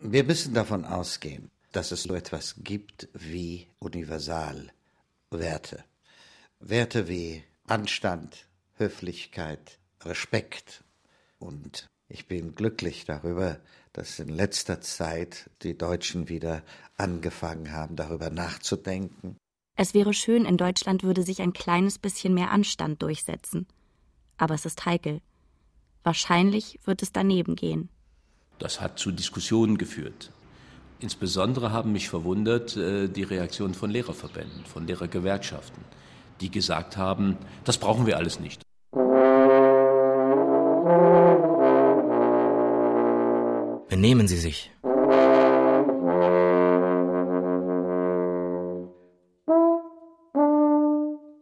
Wir müssen davon ausgehen, dass es so etwas gibt wie Universalwerte. Werte wie Anstand, Höflichkeit, Respekt. Und ich bin glücklich darüber, dass in letzter Zeit die Deutschen wieder angefangen haben, darüber nachzudenken. Es wäre schön, in Deutschland würde sich ein kleines bisschen mehr Anstand durchsetzen. Aber es ist heikel. Wahrscheinlich wird es daneben gehen. Das hat zu Diskussionen geführt. Insbesondere haben mich verwundert äh, die Reaktion von Lehrerverbänden, von Lehrergewerkschaften, die gesagt haben, das brauchen wir alles nicht. Benehmen Sie sich.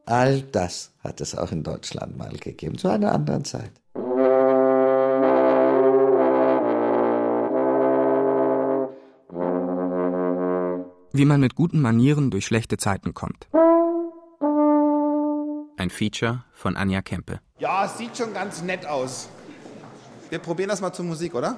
All das hat es auch in Deutschland mal gegeben, zu einer anderen Zeit. Wie man mit guten Manieren durch schlechte Zeiten kommt. Ein Feature von Anja Kempe. Ja, es sieht schon ganz nett aus. Wir probieren das mal zur Musik, oder?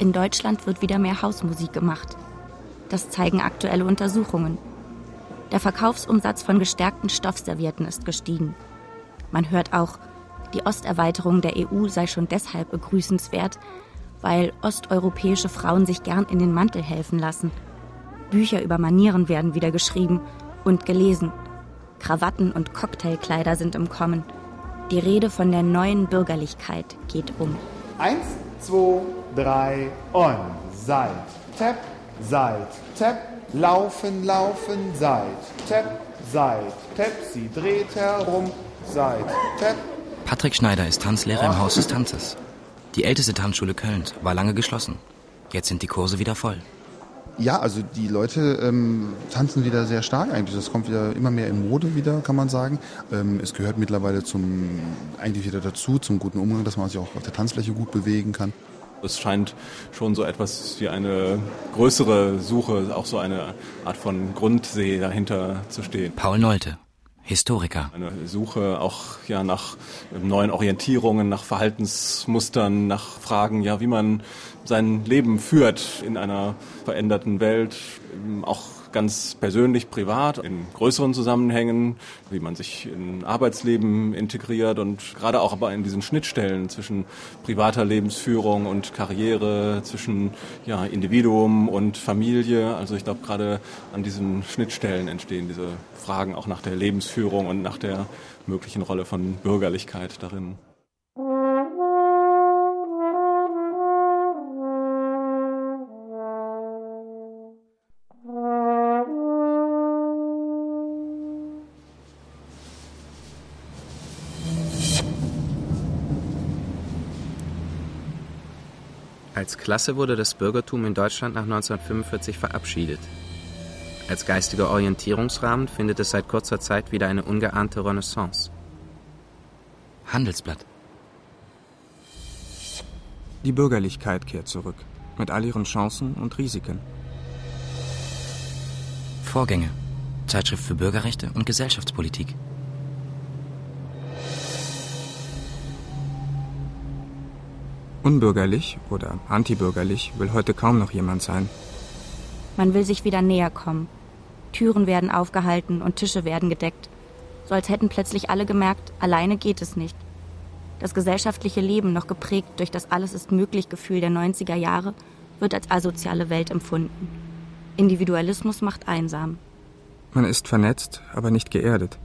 In Deutschland wird wieder mehr Hausmusik gemacht. Das zeigen aktuelle Untersuchungen. Der Verkaufsumsatz von gestärkten Stoffservietten ist gestiegen. Man hört auch, die Osterweiterung der EU sei schon deshalb begrüßenswert, weil osteuropäische Frauen sich gern in den Mantel helfen lassen. Bücher über Manieren werden wieder geschrieben und gelesen. Krawatten und Cocktailkleider sind im Kommen. Die Rede von der neuen Bürgerlichkeit geht um. Eins, zwei, drei und seit, tap, seit, tap, laufen, laufen, seit, tap, seit, tap, sie dreht herum, seit, tap. Patrick Schneider ist Tanzlehrer im Haus des Tanzes. Die älteste Tanzschule Kölns war lange geschlossen. Jetzt sind die Kurse wieder voll. Ja, also die Leute ähm, tanzen wieder sehr stark eigentlich. Das kommt wieder immer mehr in Mode wieder, kann man sagen. Ähm, es gehört mittlerweile zum eigentlich wieder dazu, zum guten Umgang, dass man sich auch auf der Tanzfläche gut bewegen kann. Es scheint schon so etwas wie eine größere Suche, auch so eine Art von Grundsee dahinter zu stehen. Paul Nolte, Historiker. Eine Suche auch ja nach neuen Orientierungen, nach Verhaltensmustern, nach Fragen, ja, wie man sein Leben führt in einer veränderten Welt, auch ganz persönlich, privat, in größeren Zusammenhängen, wie man sich in Arbeitsleben integriert und gerade auch aber in diesen Schnittstellen zwischen privater Lebensführung und Karriere, zwischen ja, Individuum und Familie. Also ich glaube, gerade an diesen Schnittstellen entstehen diese Fragen auch nach der Lebensführung und nach der möglichen Rolle von Bürgerlichkeit darin. Als Klasse wurde das Bürgertum in Deutschland nach 1945 verabschiedet. Als geistiger Orientierungsrahmen findet es seit kurzer Zeit wieder eine ungeahnte Renaissance. Handelsblatt. Die Bürgerlichkeit kehrt zurück, mit all ihren Chancen und Risiken. Vorgänge. Zeitschrift für Bürgerrechte und Gesellschaftspolitik. Unbürgerlich oder antibürgerlich will heute kaum noch jemand sein. Man will sich wieder näher kommen. Türen werden aufgehalten und Tische werden gedeckt. So als hätten plötzlich alle gemerkt, alleine geht es nicht. Das gesellschaftliche Leben, noch geprägt durch das Alles ist möglich Gefühl der 90er Jahre, wird als asoziale Welt empfunden. Individualismus macht einsam. Man ist vernetzt, aber nicht geerdet.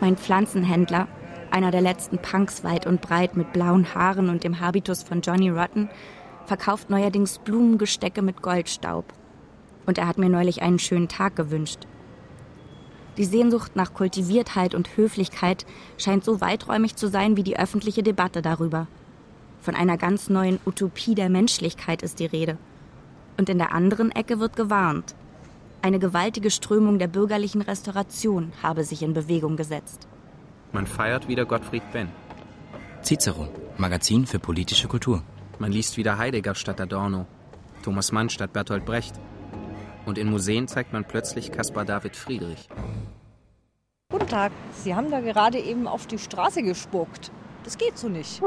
Mein Pflanzenhändler, einer der letzten Punks weit und breit mit blauen Haaren und dem Habitus von Johnny Rotten, verkauft neuerdings Blumengestecke mit Goldstaub. Und er hat mir neulich einen schönen Tag gewünscht. Die Sehnsucht nach Kultiviertheit und Höflichkeit scheint so weiträumig zu sein wie die öffentliche Debatte darüber. Von einer ganz neuen Utopie der Menschlichkeit ist die Rede. Und in der anderen Ecke wird gewarnt. Eine gewaltige Strömung der bürgerlichen Restauration habe sich in Bewegung gesetzt. Man feiert wieder Gottfried Benn. Cicero, Magazin für politische Kultur. Man liest wieder Heidegger statt Adorno, Thomas Mann statt Bertolt Brecht. Und in Museen zeigt man plötzlich Caspar David Friedrich. Guten Tag, Sie haben da gerade eben auf die Straße gespuckt. Das geht so nicht.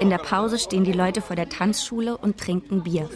In der Pause stehen die Leute vor der Tanzschule und trinken Bier.